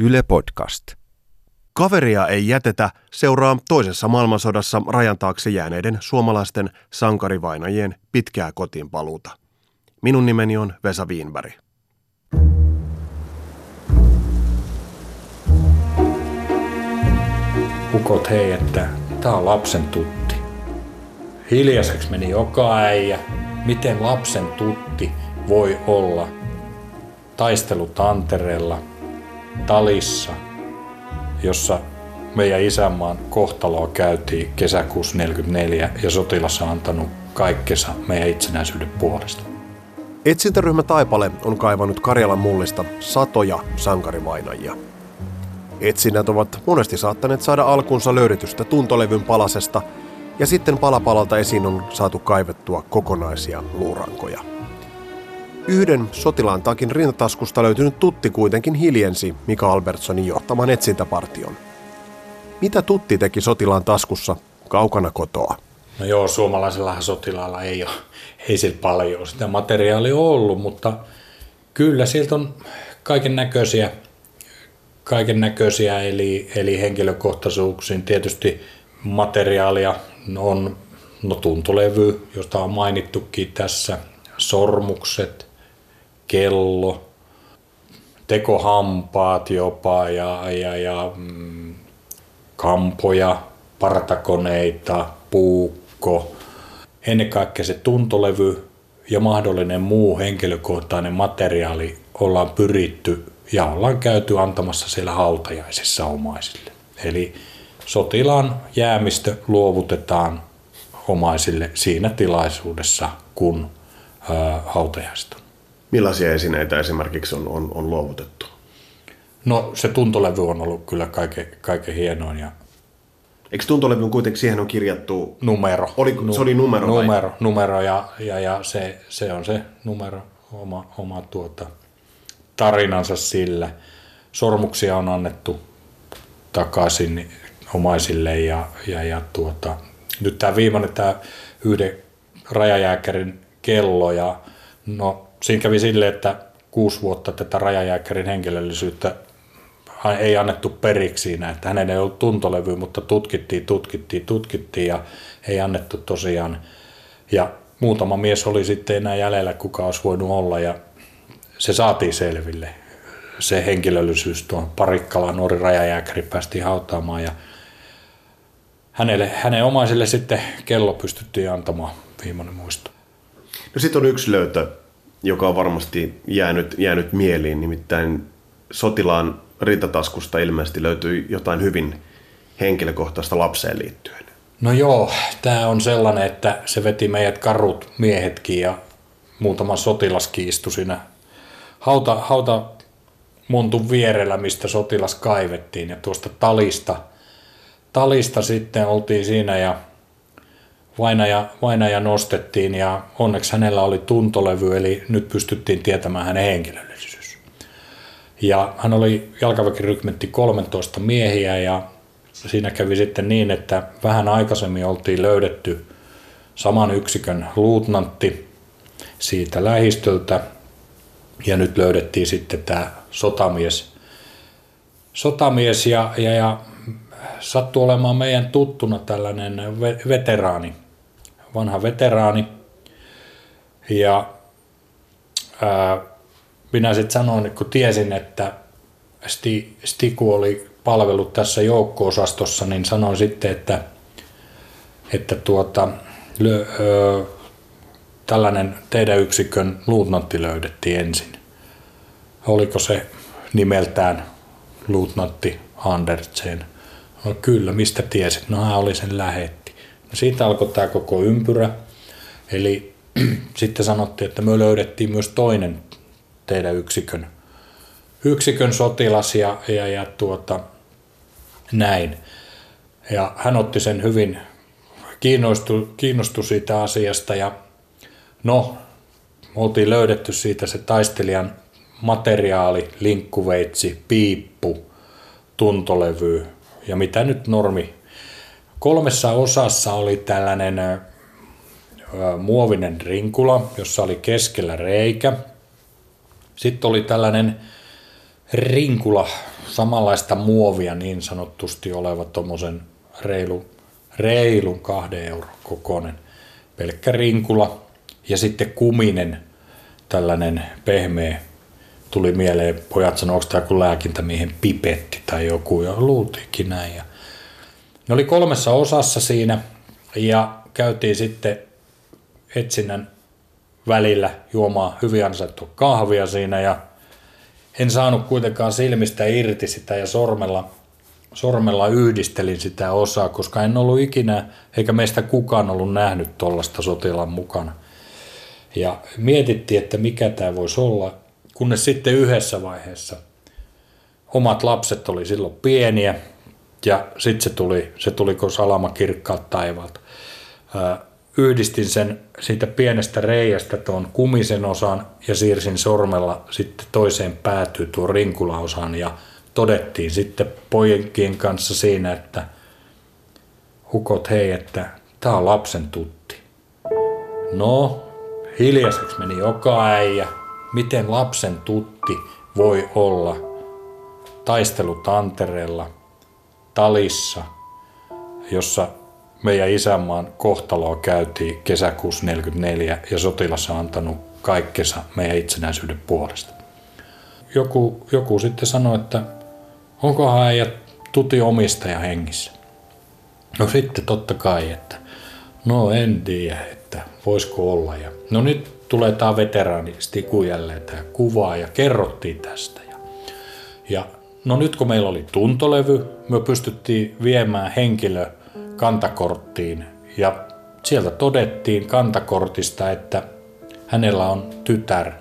Yle Podcast. Kaveria ei jätetä seuraa toisessa maailmansodassa rajan taakse jääneiden suomalaisten sankarivainajien pitkää kotiin paluuta. Minun nimeni on Vesa Wienberg. Ukot hei, että tää on lapsen tutti. Hiljaiseksi meni joka äijä. Miten lapsen tutti voi olla taistelutantereella, talissa, jossa meidän isänmaan kohtaloa käytiin kesäkuussa 44 ja sotilas on antanut kaikkensa meidän itsenäisyyden puolesta. Etsintäryhmä Taipale on kaivannut Karjalan mullista satoja sankarivainajia. Etsinnät ovat monesti saattaneet saada alkunsa löydetystä tuntolevyn palasesta ja sitten palapalalta esiin on saatu kaivettua kokonaisia luurankoja. Yhden sotilaan takin rintataskusta löytynyt tutti kuitenkin hiljensi Mika Albertsonin johtaman etsintäpartion. Mitä tutti teki sotilaan taskussa kaukana kotoa? No joo, suomalaisella sotilaalla ei ole, ei sillä paljon sitä materiaalia ollut, mutta kyllä sieltä on kaiken näköisiä kaiken näköisiä eli, eli henkilökohtaisuuksiin. Tietysti materiaalia on no, tuntolevy, josta on mainittukin tässä, sormukset, kello, tekohampaat jopa ja, ja, ja mm, kampoja, partakoneita, puukko. Ennen kaikkea se tuntolevy ja mahdollinen muu henkilökohtainen materiaali ollaan pyritty ja ollaan käyty antamassa siellä hautajaisissa omaisille. Eli sotilaan jäämistö luovutetaan omaisille siinä tilaisuudessa, kun hautajaiset on. Millaisia esineitä esimerkiksi on, on, on luovutettu? No se tuntolevy on ollut kyllä kaiken, kaiken hienoin ja Eikö tuntolevyn kuitenkin siihen on kirjattu? Numero. Oli, se oli numero Numero, vai? numero ja, ja, ja se, se, on se numero, oma, oma tuota, tarinansa sillä. Sormuksia on annettu takaisin omaisille ja, ja, ja tuota, nyt tämä viimeinen, tämä yhden rajajääkärin kello ja no siinä kävi silleen, että kuusi vuotta tätä rajajääkärin henkilöllisyyttä ei annettu periksi siinä, että hänen ei ollut tuntolevy, mutta tutkittiin, tutkittiin, tutkittiin ja ei annettu tosiaan. Ja muutama mies oli sitten enää jäljellä, kuka olisi voinut olla ja se saatiin selville. Se henkilöllisyys tuon Parikkalan nuori rajajääkäri päästiin hautaamaan ja hänelle, hänen omaisille sitten kello pystyttiin antamaan viimeinen muisto. No sitten on yksi löytö, joka on varmasti jäänyt, jäänyt mieliin, nimittäin sotilaan rintataskusta ilmeisesti löytyy jotain hyvin henkilökohtaista lapseen liittyen. No joo, tämä on sellainen, että se veti meidät karut miehetkin ja muutama sotilaskin istui siinä hauta, hauta montun vierellä, mistä sotilas kaivettiin ja tuosta talista, talista sitten oltiin siinä ja vainaja, vainaja nostettiin ja onneksi hänellä oli tuntolevy, eli nyt pystyttiin tietämään hänen henkilöllisyys. Ja hän oli jalkaväkirykmentti 13 miehiä ja siinä kävi sitten niin, että vähän aikaisemmin oltiin löydetty saman yksikön luutnantti siitä lähistöltä ja nyt löydettiin sitten tämä sotamies, sotamies ja, ja, ja sattui olemaan meidän tuttuna tällainen veteraani, vanha veteraani. Ja ää, minä sitten sanoin, kun tiesin, että Sti, Stiku oli palvellut tässä joukko-osastossa, niin sanoin sitten, että, että tuota, lö, ö, tällainen teidän yksikön luutnantti löydettiin ensin. Oliko se nimeltään luutnantti Andersen? No kyllä, mistä tiesit? No hän oli sen lähetti. Siitä alkoi tämä koko ympyrä. Eli sitten sanottiin, että me löydettiin myös toinen teidän yksikön, yksikön sotilas ja, ja, ja tuota, näin. Ja hän otti sen hyvin, kiinnostui, kiinnostui siitä asiasta ja no, me oltiin löydetty siitä se taistelijan materiaali, linkkuveitsi, piippu, tuntolevy ja mitä nyt normi. Kolmessa osassa oli tällainen muovinen rinkula, jossa oli keskellä reikä. Sitten oli tällainen rinkula, samanlaista muovia niin sanottusti oleva tuommoisen reilu, reilun kahden euron kokoinen pelkkä rinkula ja sitten kuminen tällainen pehmeä tuli mieleen, pojat sanoivat, onko tämä kuin lääkintämiehen pipetti tai joku, ja luultiinkin näin. Ja ne oli kolmessa osassa siinä, ja käytiin sitten etsinnän välillä juomaan hyvin ansaittua kahvia siinä, ja en saanut kuitenkaan silmistä irti sitä, ja sormella, sormella yhdistelin sitä osaa, koska en ollut ikinä, eikä meistä kukaan ollut nähnyt tuollaista sotilaan mukana. Ja mietittiin, että mikä tämä voisi olla, kunnes sitten yhdessä vaiheessa omat lapset oli silloin pieniä ja sitten se tuli, se tuli kuin salama kirkkaat taivalta. Yhdistin sen siitä pienestä reiästä tuon kumisen osan ja siirsin sormella sitten toiseen päätyy tuon rinkulaosan ja todettiin sitten pojenkien kanssa siinä, että hukot hei, että tämä on lapsen tutti. No, hiljaiseksi meni joka äijä miten lapsen tutti voi olla taistelutantereella, talissa, jossa meidän isänmaan kohtaloa käytiin kesäkuussa 44 ja sotilas on antanut kaikkensa meidän itsenäisyyden puolesta. Joku, joku sitten sanoi, että onkohan äijä tuti omistaja hengissä. No sitten totta kai, että no en tiedä, että voisiko olla. Ja, no nyt tulee tämä veteraani Stiku jälleen tämä kuva ja kerrottiin tästä. Ja, ja no nyt kun meillä oli tuntolevy, me pystyttiin viemään henkilö kantakorttiin ja sieltä todettiin kantakortista, että hänellä on tytär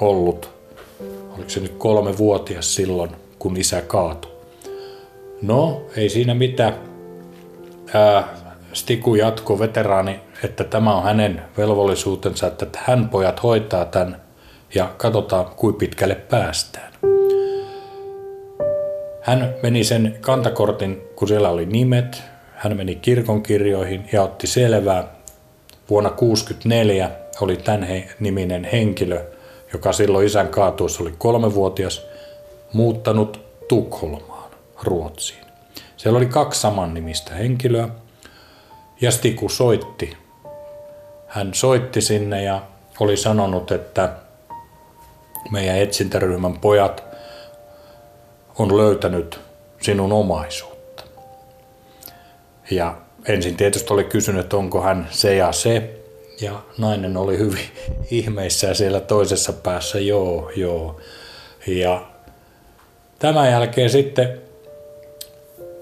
ollut, oliko se nyt kolme vuotias silloin, kun isä kaatui. No, ei siinä mitään. Ää, Stiku jatko veteraani että tämä on hänen velvollisuutensa, että hän pojat hoitaa tämän ja katsotaan, kuinka pitkälle päästään. Hän meni sen kantakortin, kun siellä oli nimet, hän meni kirkonkirjoihin ja otti selvää. Vuonna 1964 oli tämän niminen henkilö, joka silloin isän kaatuessa oli kolmevuotias, muuttanut Tukholmaan, Ruotsiin. Siellä oli kaksi saman nimistä henkilöä, ja Stiku soitti hän soitti sinne ja oli sanonut, että meidän etsintäryhmän pojat on löytänyt sinun omaisuutta. Ja ensin tietysti oli kysynyt, että onko hän se ja se. Ja nainen oli hyvin ihmeissä siellä toisessa päässä, joo, joo. Ja tämän jälkeen sitten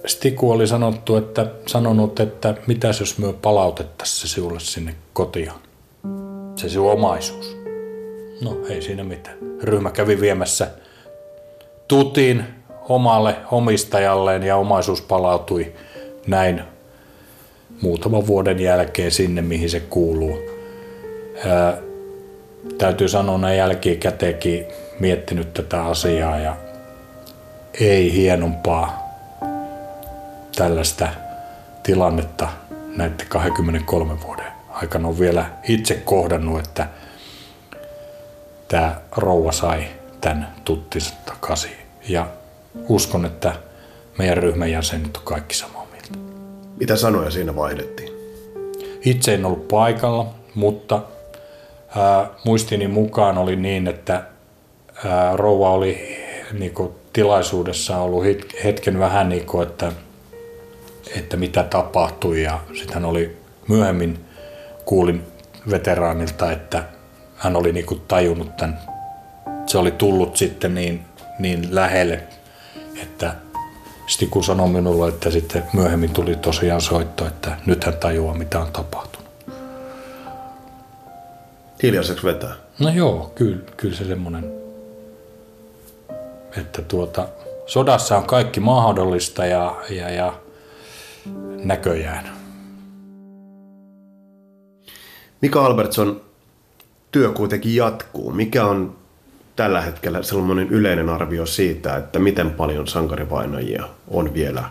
Stiku oli sanottu, että, sanonut, että mitäs jos me palautettaisiin se sinulle sinne kotiin. Se sinun omaisuus. No ei siinä mitään. Ryhmä kävi viemässä tutin omalle omistajalleen ja omaisuus palautui näin muutaman vuoden jälkeen sinne, mihin se kuuluu. Ää, täytyy sanoa näin jälkikäteenkin miettinyt tätä asiaa ja ei hienompaa tällaista tilannetta näiden 23 vuoden aikana on vielä itse kohdannut, että tämä rouva sai tämän tuttinsa takaisin. Ja uskon, että meidän ryhmän jäsenet on kaikki samaa mieltä. Mitä sanoja siinä vaihdettiin? Itse en ollut paikalla, mutta ää, muistini mukaan oli niin, että ää, rouva oli niin kuin, tilaisuudessa ollut hetken vähän niin kuin, että – että mitä tapahtui ja sitten oli myöhemmin kuulin veteraanilta, että hän oli niinku tajunnut tämän. Se oli tullut sitten niin, niin lähelle, että Stiku sanoi minulle, että sitten myöhemmin tuli tosiaan soitto, että nyt hän tajuaa, mitä on tapahtunut. Hiljaiseksi vetää? No joo, kyllä, kyllä se semmoinen, että tuota, sodassa on kaikki mahdollista ja, ja, ja näköjään. Mika Albertson, työ kuitenkin jatkuu. Mikä on tällä hetkellä sellainen yleinen arvio siitä, että miten paljon sankarivainajia on vielä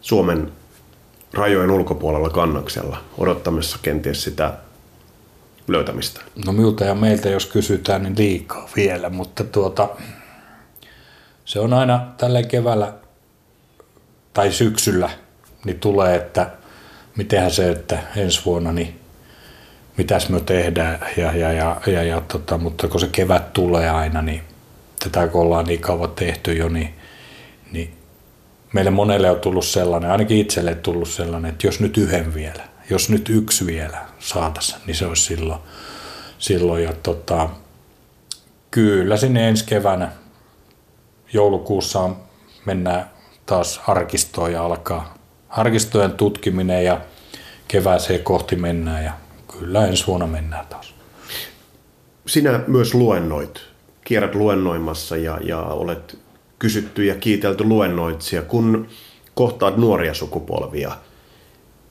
Suomen rajojen ulkopuolella kannaksella odottamassa kenties sitä löytämistä? No miltä ja meiltä jos kysytään, niin liikaa vielä, mutta tuota, se on aina tällä keväällä tai syksyllä, niin tulee, että mitenhän se, että ensi vuonna, niin mitäs me tehdään, ja, ja, ja, ja, ja tota, mutta kun se kevät tulee aina, niin tätä kun ollaan niin kauan tehty jo, niin, niin meille monelle on tullut sellainen, ainakin itselle tullut sellainen, että jos nyt yhden vielä, jos nyt yksi vielä saatas, niin se olisi silloin. silloin ja tota, kyllä sinne ensi keväänä joulukuussa mennään taas arkistoon ja alkaa arkistojen tutkiminen ja kevääseen kohti mennään ja kyllä ensi vuonna mennään taas. Sinä myös luennoit, kierrät luennoimassa ja, ja olet kysytty ja kiitelty luennoitsija. Kun kohtaat nuoria sukupolvia,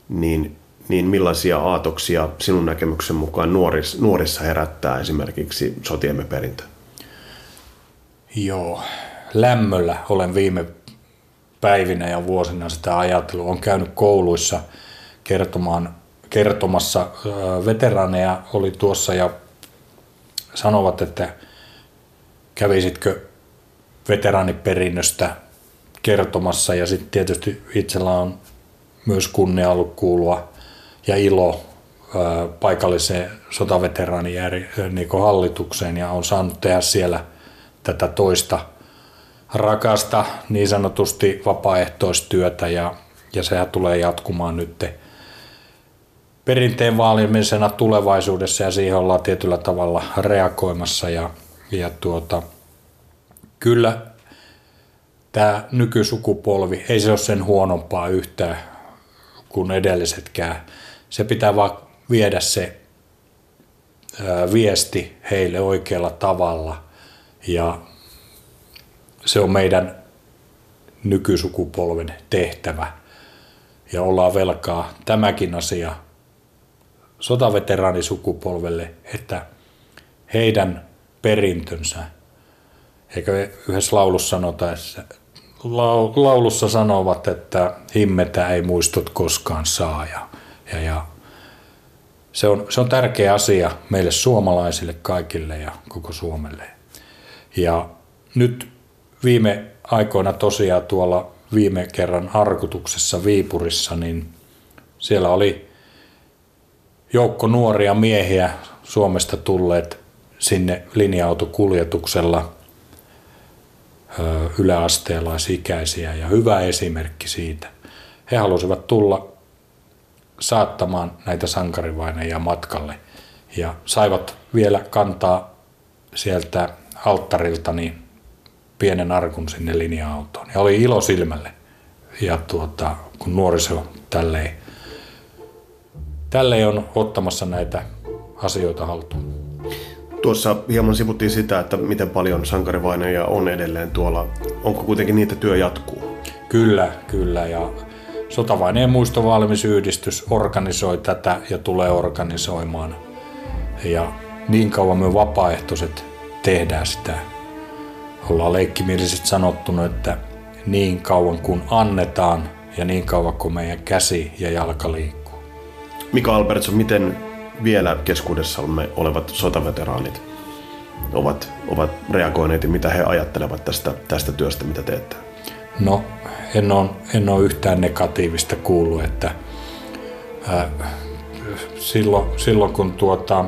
niin, niin millaisia aatoksia sinun näkemyksen mukaan nuoris, nuorissa herättää esimerkiksi sotiemme perintö? Joo, lämmöllä olen viime päivinä ja vuosina sitä ajatellut. Olen käynyt kouluissa kertomaan, kertomassa. Veteraaneja oli tuossa ja sanovat, että kävisitkö veteraaniperinnöstä kertomassa ja sitten tietysti itsellä on myös kunnia ollut kuulua ja ilo paikalliseen sotaveteraanijärj niin hallitukseen ja on saanut tehdä siellä tätä toista rakasta niin sanotusti vapaaehtoistyötä ja, ja sehän tulee jatkumaan nyt perinteen vaalimisena tulevaisuudessa ja siihen ollaan tietyllä tavalla reagoimassa ja, ja tuota, kyllä tämä nykysukupolvi, ei se ole sen huonompaa yhtään kuin edellisetkään. Se pitää vaan viedä se viesti heille oikealla tavalla ja se on meidän nykysukupolven tehtävä ja ollaan velkaa tämäkin asia sotaveteraanisukupolvelle, että heidän perintönsä, eikö yhdessä laulussa sanota, laulussa sanovat, että himmetä ei muistot koskaan saa ja, ja, ja se, on, se on tärkeä asia meille suomalaisille kaikille ja koko Suomelle. Ja nyt viime aikoina tosiaan tuolla viime kerran arkutuksessa Viipurissa, niin siellä oli joukko nuoria miehiä Suomesta tulleet sinne linja-autokuljetuksella yläasteelaisikäisiä ja hyvä esimerkki siitä. He halusivat tulla saattamaan näitä sankarivaineja matkalle ja saivat vielä kantaa sieltä alttarilta niin pienen arkun sinne linja-autoon. Ja oli ilo silmälle. Ja tuota, kun nuoriso tälleen, tälleen on ottamassa näitä asioita haltuun. Tuossa hieman sivuttiin sitä, että miten paljon sankarivaineja on edelleen tuolla. Onko kuitenkin niitä työ jatkuu? Kyllä, kyllä. Ja Sotavaineen muistovalmisyhdistys organisoi tätä ja tulee organisoimaan. Ja niin kauan me vapaaehtoiset tehdään sitä ollaan leikkimielisesti sanottuna, että niin kauan kuin annetaan ja niin kauan kuin meidän käsi ja jalka liikkuu. Mika Albertson, miten vielä keskuudessamme olevat sotaveteraanit ovat, ovat reagoineet ja mitä he ajattelevat tästä, tästä työstä, mitä teette? No, en ole, en ole yhtään negatiivista kuullut, että ää, silloin, silloin kun tuota,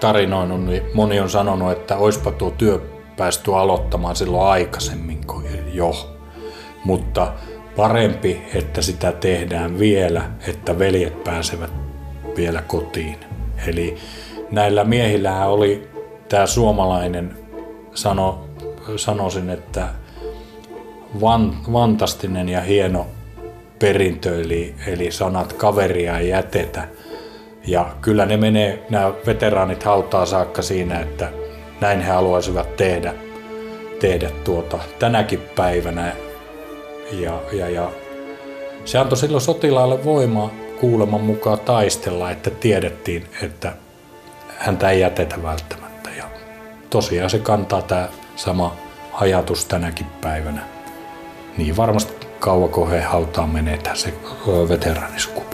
tarinoinut, niin moni on sanonut, että oispa tuo työ päästy aloittamaan silloin aikaisemmin jo. Mutta parempi, että sitä tehdään vielä, että veljet pääsevät vielä kotiin. Eli näillä miehillä oli tämä suomalainen, sano, sanoisin, että van, vantastinen ja hieno perintö, eli, eli sanat kaveria ei jätetä. Ja kyllä ne menee, nämä veteraanit hautaa saakka siinä, että näin he haluaisivat tehdä, tehdä tuota tänäkin päivänä. Ja, ja, ja se antoi silloin sotilaalle voimaa kuuleman mukaan taistella, että tiedettiin, että häntä ei jätetä välttämättä. Ja tosiaan se kantaa tämä sama ajatus tänäkin päivänä. Niin varmasti kauan he hautaan menetä se veteraanisukupolvi.